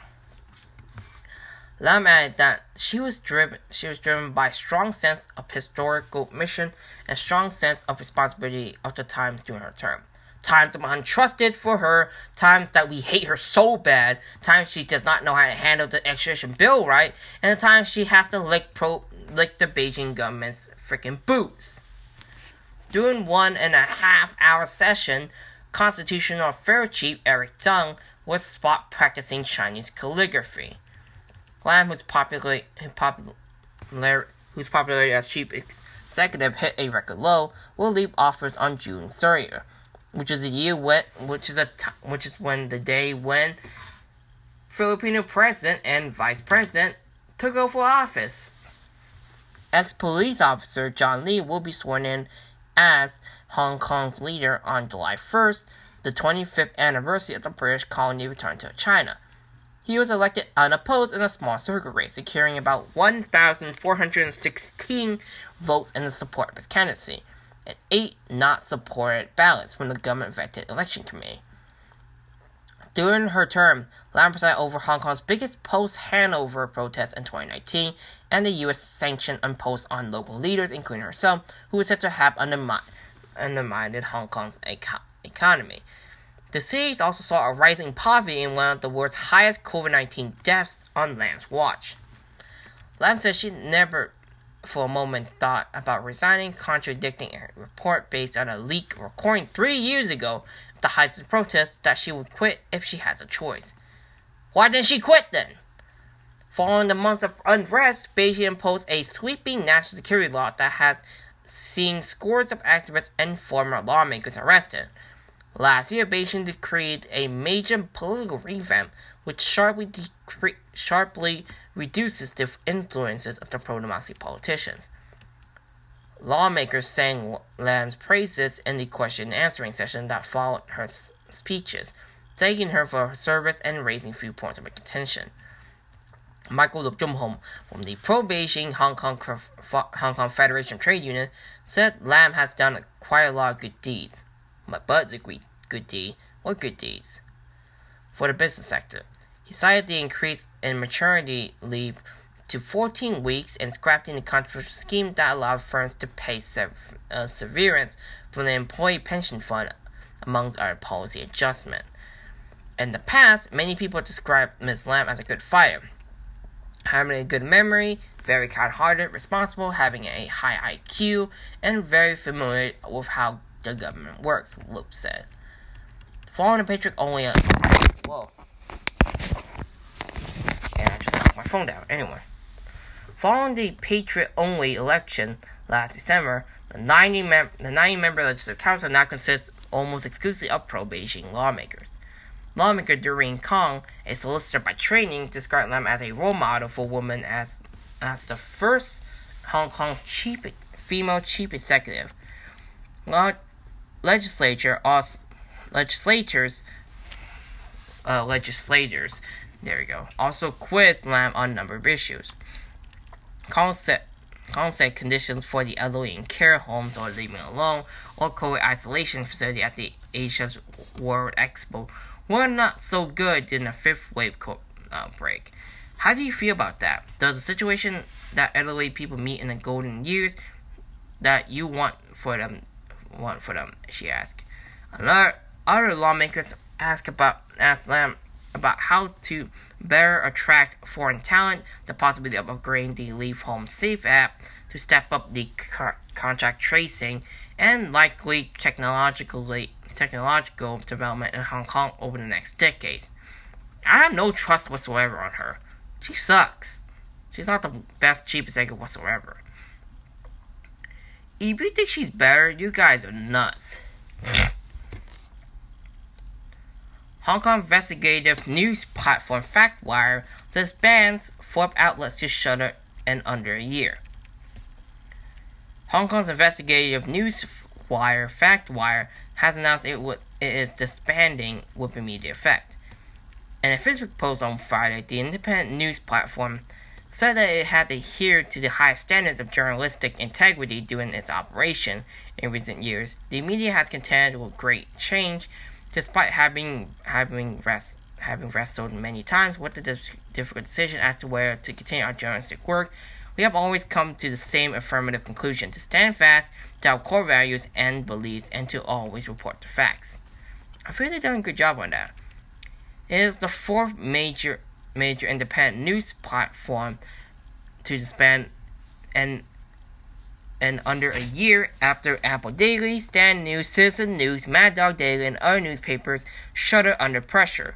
Lam added that she was driven she was driven by strong sense of historical mission and strong sense of responsibility of the times during her term. Times I'm untrusted for her, times that we hate her so bad, times she does not know how to handle the extradition bill right, and the times she has to lick pro lick the Beijing government's freaking boots. During one and a half hour session, Constitutional Affairs Chief Erick Tsang was spot practicing Chinese calligraphy. Lam, who's popular, popular, who's popular as chief executive hit a record low, will leave office on June 30th, which is a year when, which is a t- which is when the day when Filipino president and vice president took over office. Ex police officer John Lee will be sworn in as Hong Kong's leader on July 1st, the 25th anniversary of the British colony return to China. He was elected unopposed in a small circuit race, securing about 1,416 votes in the support of his candidacy, and eight not supported ballots from the government vetted election committee. During her term, Lam presided over Hong Kong's biggest post-handover protest in 2019 and the U.S. sanction imposed on local leaders, including herself, who was said to have undermined, undermined Hong Kong's eco- economy. The cities also saw a rising poverty and one of the world's highest COVID 19 deaths on Lam's watch. Lam said she never for a moment thought about resigning, contradicting a report based on a leak recording three years ago the height of protests that she would quit if she has a choice. Why didn't she quit then? Following the months of unrest, Beijing imposed a sweeping national security law that has seen scores of activists and former lawmakers arrested. Last year, Beijing decreed a major political revamp which sharply, decre- sharply reduces the influences of the pro-democracy politicians. Lawmakers sang Lam's praises in the question and answering session that followed her speeches, thanking her for her service and raising few points of contention. Michael Luk Chung-hung from the pro Beijing Hong Kong, Hong Kong Federation Trade Union said Lam has done quite a lot of good deeds. My Bud's a good deed. What good deeds? For the business sector, he cited the increase in maternity leave to 14 weeks and scrapping the controversial scheme that allowed firms to pay sev- uh, severance from the employee pension fund, among other policy adjustment. In the past, many people described Ms. Lam as a good fighter, having a good memory, very kind-hearted, responsible, having a high IQ, and very familiar with how the government works. Luk said. Following the Patriot only. Uh, whoa. And I just knocked my phone down. Anyway. Following the Patriot only election last December, the 90, mem- the 90 member legislative council now consists almost exclusively of pro Beijing lawmakers. Lawmaker Doreen Kong, a solicitor by training, described Lam as a role model for women as, as the first Hong Kong chief, female chief executive. Law, legislature also, legislators uh, legislators there we go also quizzed Lam on a number of issues concept concept conditions for the elderly in care homes or living alone or COVID isolation facility at the Asia's World Expo were not so good in the fifth wave outbreak. Uh, how do you feel about that? Does the situation that elderly people meet in the golden years that you want for them want for them? She asked. Another other lawmakers asked about asked them about how to better attract foreign talent, the possibility of upgrading the Leave Home Safe app to step up the co- contact tracing, and likely technologically technological development in Hong Kong over the next decade. I have no trust whatsoever on her. She sucks. She's not the best chief executive whatsoever. If you think she's better, you guys are nuts. Hong Kong investigative news platform FactWire disbands four outlets to shutter in under a year. Hong Kong's investigative news wire FactWire has announced it, would, it is disbanding with immediate effect. In a Facebook post on Friday, the independent news platform said that it had adhered to the high standards of journalistic integrity during its operation in recent years. The media has contended with great change despite having having rest, having wrestled many times with the difficult decision as to whether to continue our journalistic work, we have always come to the same affirmative conclusion: to stand fast to our core values and beliefs, and to always report the facts. I feel they've done a good job on that. It is the fourth major major independent news platform to disband and and under a year after Apple Daily, Stand News, Citizen News, Mad Dog Daily, and other newspapers shudder under pressure.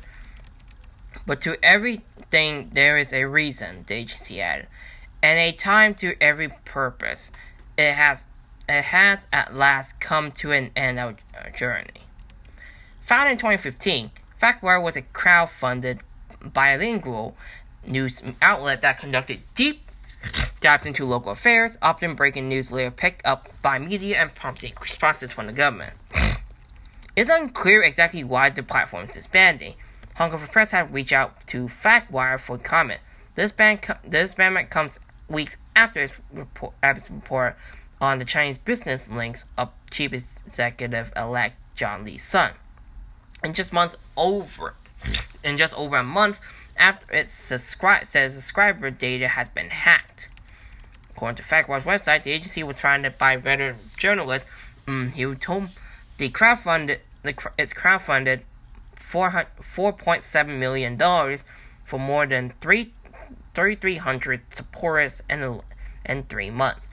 But to everything there is a reason, the agency added, and a time to every purpose. It has it has at last come to an end of our journey. Founded in 2015, FactWire was a crowd-funded bilingual news outlet that conducted deep dives into local affairs, often breaking news later picked up by media and prompting responses from the government. [sniffs] It's unclear exactly why the platform is disbanding. Hong Kong Press had reached out to FactWire for comment. This ban this ban comes weeks after its report, its report on the Chinese business links of chief executive elect John Lee's son. In just months over, in just over a month after its subscribe says subscriber data has been hacked. According to FactWire's website, the agency was founded by veteran journalist um, Hugh Tom. The crowdfunded the, it's crowdfunded $4.7 million for more than 3, 3,300 supporters in, in three months.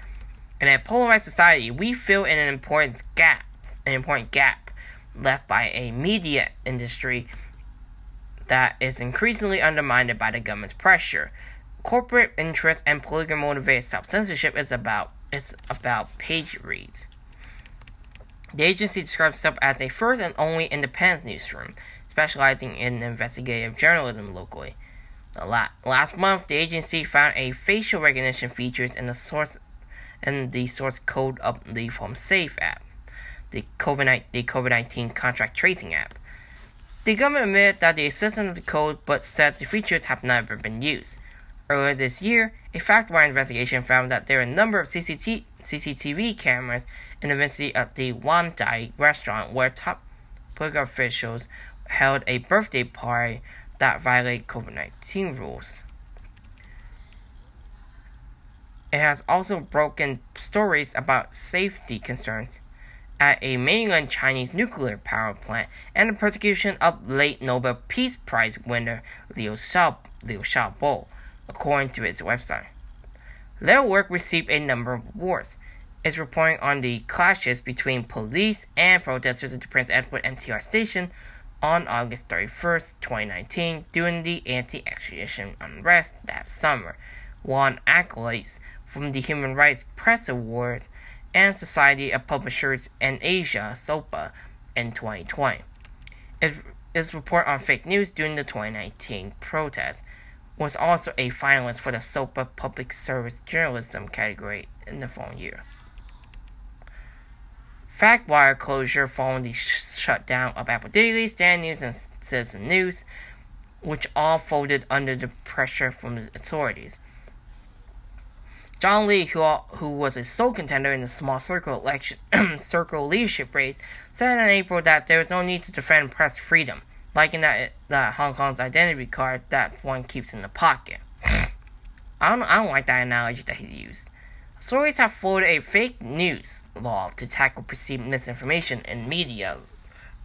In a polarized society, we fill in an important gap, an important gap left by a media industry that is increasingly undermined by the government's pressure. Corporate interests and politically motivated self-censorship is about is about page reads. The agency describes itself as a first and only independent newsroom, specializing in investigative journalism locally. Last month, the agency found a facial recognition features in the source in the source code of the Home Safe app, the COVID the COVID nineteen contract tracing app. The government admitted that they assisted the code, but said the features have never been used. Earlier this year, a FactWire investigation found that there are a number of CCTV, CCTV cameras in the vicinity of the Wandai restaurant where top political officials held a birthday party that violate COVID 19 rules. It has also broken stories about safety concerns at a mainland Chinese nuclear power plant and the persecution of late Nobel Peace Prize winner Liu, Xiao, Liu Xiaobo, according to its website. Their work received a number of awards. It's reporting on the clashes between police and protesters at the Prince Edward MTR station on August 31st, 2019, during the anti extradition unrest that summer, won accolades from the Human Rights Press Awards and Society of Publishers in Asia, SOPA, in 2020. Its report on fake news during the 2019 protest was also a finalist for the SOPA Public Service Journalism category in the following year. FactWire closure following the sh- shutdown of Apple Daily, Stand News, and Citizen News, which all folded under the pressure from the authorities. John Lee, who, who was a sole contender in the small circle election [clears throat] circle leadership race, said in April that there was no need to defend press freedom, liking that that Hong Kong's identity card that one keeps in the pocket. [sniffs] I don't I don't like that analogy that he used. Authorities have followed a fake news law to tackle perceived misinformation in media.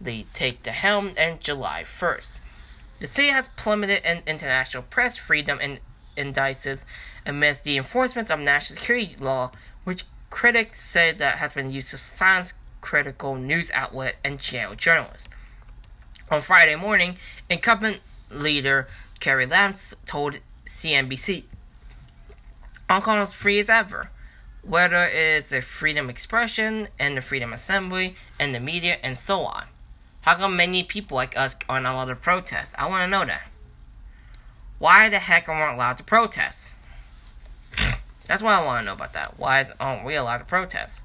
They take the helm on July 1st. The city has plummeted in international press freedom and indices amidst the enforcement of national security law, which critics said that has been used to silence critical news outlet and jail journalists. On Friday morning, incumbent leader Carrie Lam told CNBC, Hong Kong is free as ever whether it's a freedom expression and the freedom assembly and the media and so on. How come many people like us aren't allowed to protest? I want to know that. Why the heck aren't we allowed to protest? That's what I want to know about that. Why aren't we allowed to protest?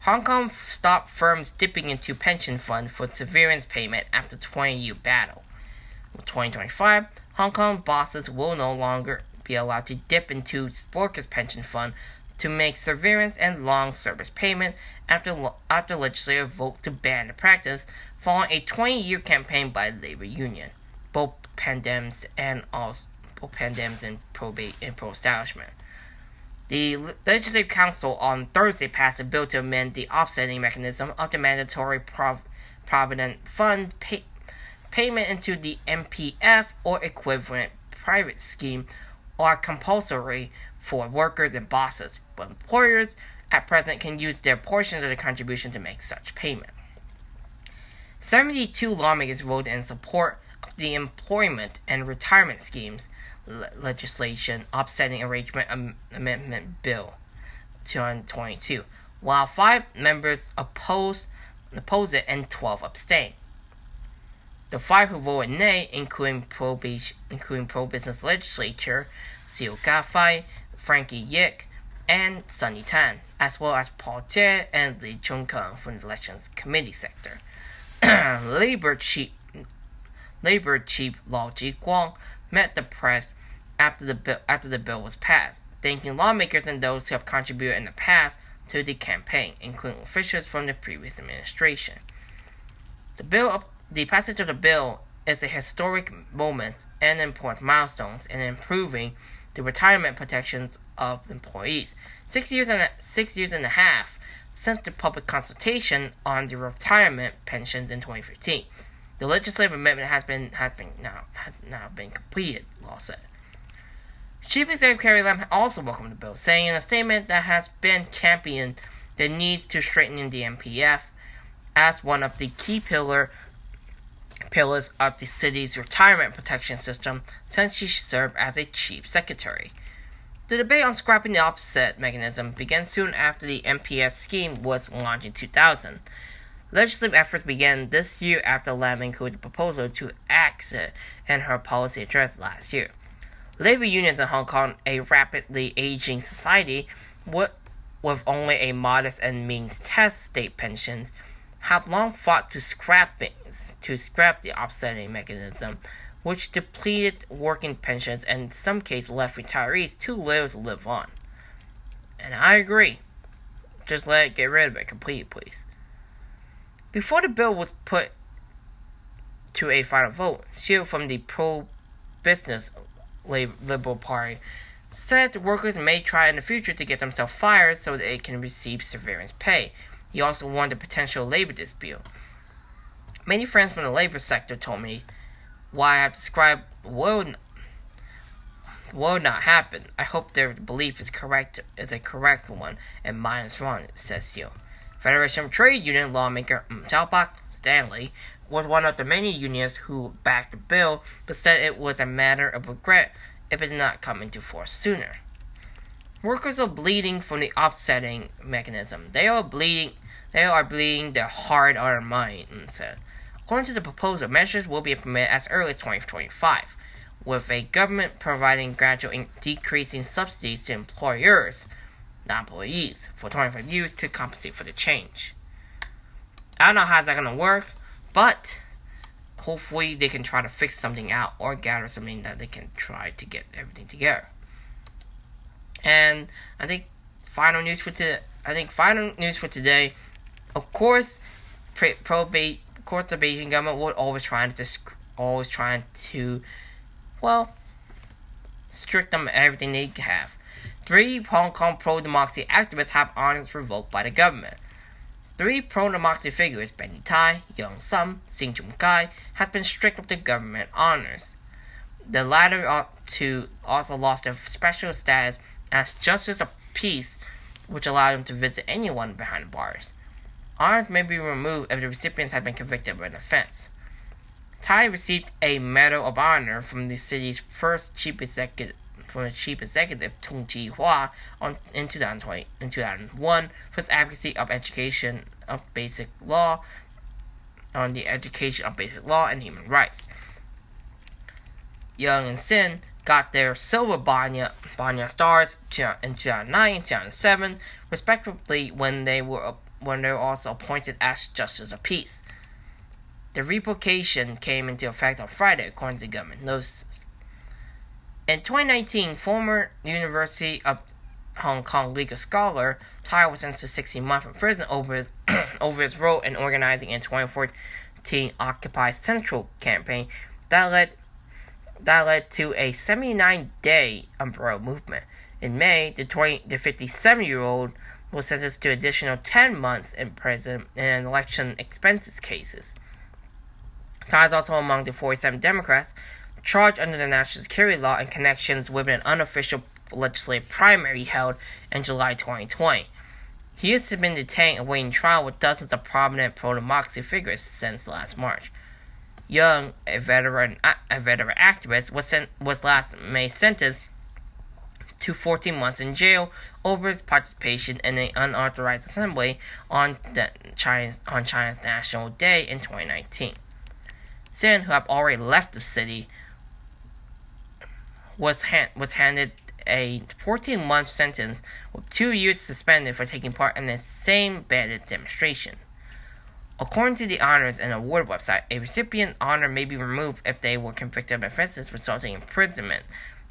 Hong Kong stopped firms dipping into pension fund for severance payment after 20-year battle. In 2025, Hong Kong bosses will no longer be allowed to dip into workers' pension fund to make severance and long service payment after, after legislative vote to ban the practice following a 20 year campaign by labor union, both pandemics and also both pandemics and probate and pro establishment. The Legislative Council on Thursday passed a bill to amend the offsetting mechanism of the mandatory Prov- Provident Fund pay- payment into the MPF or equivalent private scheme are compulsory for workers and bosses but employers at present can use their portion of the contribution to make such payment. 72 lawmakers voted in support of the employment and retirement schemes le- legislation offsetting arrangement am- amendment bill 2022, while five members opposed, it and 12 abstained. The five who voted nay, including pro including pro business legislature Shiu Ka-fai, Frankie Yick, and Sunny Tan, as well as Paul Tse and Lee Chun-keung from the elections committee sector. [clears throat] Labor chief Labor Chief Law Chi-kwong met the press after the bill after the bill was passed, thanking lawmakers and those who have contributed in the past to the campaign, including officials from the previous administration. The bill, the passage of the bill is a historic moment and important milestones in improving the retirement protections of employees. Six years and a, six years and a half since the public consultation on the retirement pensions in 2015. The legislative amendment has been has been now has now been completed, Law said. Chief Executive Carrie Lam also welcomed the bill, saying in a statement that has been championed the needs to strengthen the MPF as one of the key pillar pillars of the city's retirement protection system since she served as a chief secretary. The debate on scrapping the offset mechanism began soon after the MPF scheme was launched in 2000. Legislative efforts began this year after Lam included a proposal to exit in her policy address last year. Labor unions in Hong Kong, a rapidly aging society with, with only a modest and means test state pensions, have long fought to scrap to scrap the offsetting mechanism, which depleted working pensions and in some cases left retirees too little to live on. And I agree. Just let it get rid of it completely, please. Before the bill was put to a final vote, Shiu from the pro business Liberal Party said workers may try in the future to get themselves fired so they can receive severance pay. He also warned a potential labor dispute. Many friends from the labor sector told me why I have described will will not happen. I hope their belief is correct is a correct one and mine is wrong, says Shiu. Federation of Trade Union lawmaker mm, Mtalpak Stanley was one of the many unions who backed the bill, but said it was a matter of regret if it did not come into force sooner. Workers are bleeding from the offsetting mechanism. They are bleeding. They are bleeding their hard-earned money, mm, said. According to the proposal, measures will be implemented as early as 2025, with a government providing gradual decreasing subsidies to employers not employees for 25 years to compensate for the change. I don't know how that's gonna work, but hopefully they can try to fix something out or gather something that they can try to get everything together. And I think final news for today. I think final news for today. Of course, pro, pro of course the Beijing government would always trying to always trying to, well, strict them everything they have. Three Hong Kong pro-democracy activists have honors revoked by the government. Three pro-democracy figures, Benny Tai, Yeung Sum, Sin Chung-kai, have been stripped of the government honors. The latter two also lost their special status as justice of peace, which allowed them to visit anyone behind bars. Honors may be removed if the recipients have been convicted of an offense. Tai received a Medal of Honor from the city's first chief executive from the chief executive Tung Chee-hwa on in 2020 in 2001 for his advocacy of education of basic law on the education of basic law and human rights. Young and Sin got their silver Banyan, Banyan stars in 2009 and 2007, respectively, when they were when they were also appointed as justice of peace. The revocation came into effect on Friday, according to government notices. In 2019, former University of Hong Kong legal scholar Tai was sentenced to 16 months in prison over his, [clears throat] over his role in organizing a 2014 Occupy Central campaign that led that led to a 79-day umbrella movement. In May, the 20 the 57-year-old was sentenced to additional 10 months in prison in election expenses cases. Tai is also among the 47 Democrats charged under the national security law in connections with an unofficial legislative primary held in July 2020. He has been detained awaiting trial with dozens of prominent pro-democracy figures since last March. Young, a veteran, a veteran activist, was, sent, was last May sentenced to 14 months in jail over his participation in an unauthorized assembly on, China's, on China's National Day in 2019. Sin, who had already left the city, was, hand, was handed a 14 month sentence with two years suspended for taking part in the same bandit demonstration. According to the honors and award website, a recipient honor may be removed if they were convicted of offenses resulting in imprisonment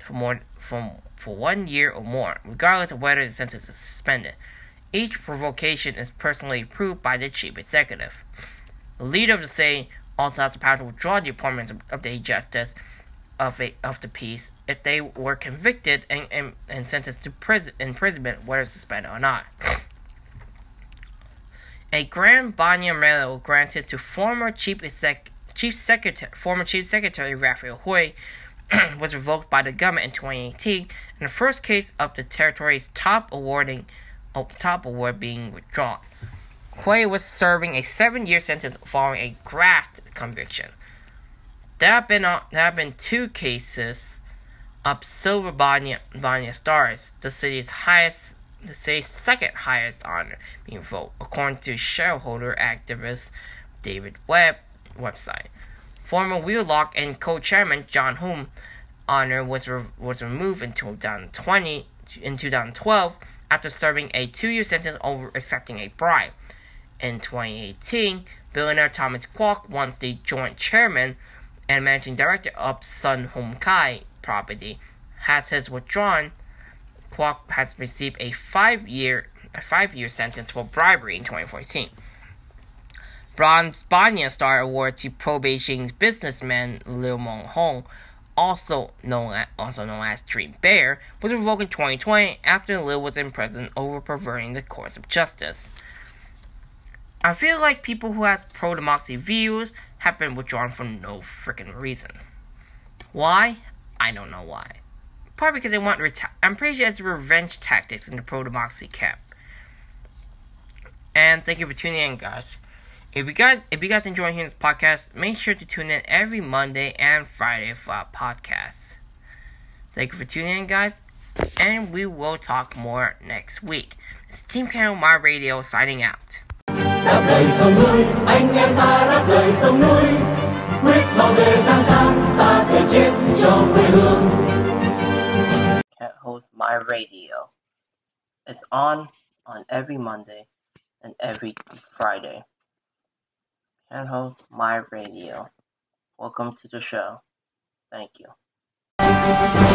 for more from for one year or more, regardless of whether the sentence is suspended. Each revocation is personally approved by the chief executive. The leader of the state also has the power to withdraw the appointments of the justice of a, of the peace if they were convicted and, and, and sentenced to prison imprisonment, whether suspended or not. A Grand Banyan Medal granted to former Chief, Exec- Chief Secretary former Chief Secretary Raphael Hui [clears throat] was revoked by the government in 2018 in the first case of the territory's top awarding oh, top award being withdrawn. Hui was serving a seven-year sentence following a graft conviction. There have been uh, there have been two cases of silver Banyan, Banyan stars, the city's highest the city's second highest honor being revoked, according to shareholder activist David Webb website. Former Wheelock and co-chairman John Hume honor was re- was removed in 2020 in 2012 after serving a two-year sentence over accepting a bribe. In 2018, billionaire Thomas Kwok, once the joint chairman and managing director of Sun Hung Kai property, has his withdrawn Kwok has received a five-year a five-year sentence for bribery in 2014. Bronze Banyan Star Award to pro-Beijing businessman Lew Mon-hung, also known as, also known as Dream Bear, was revoked in 2020 after Liu was in prison over perverting the course of justice. I feel like people who has pro-democracy views have been withdrawn for no freaking reason. Why? I don't know why. Probably because they want reta- I'm pretty sure it's revenge tactics in the pro democracy camp. And thank you for tuning in, guys. If you guys if you guys enjoy hearing this podcast, make sure to tune in every Monday and Friday for our podcast. Thank you for tuning in, guys, and we will talk more next week. It's Team Channel My Radio signing out. quê hương host my radio. It's on on every Monday and every Friday and my radio. Welcome to the show. Thank you.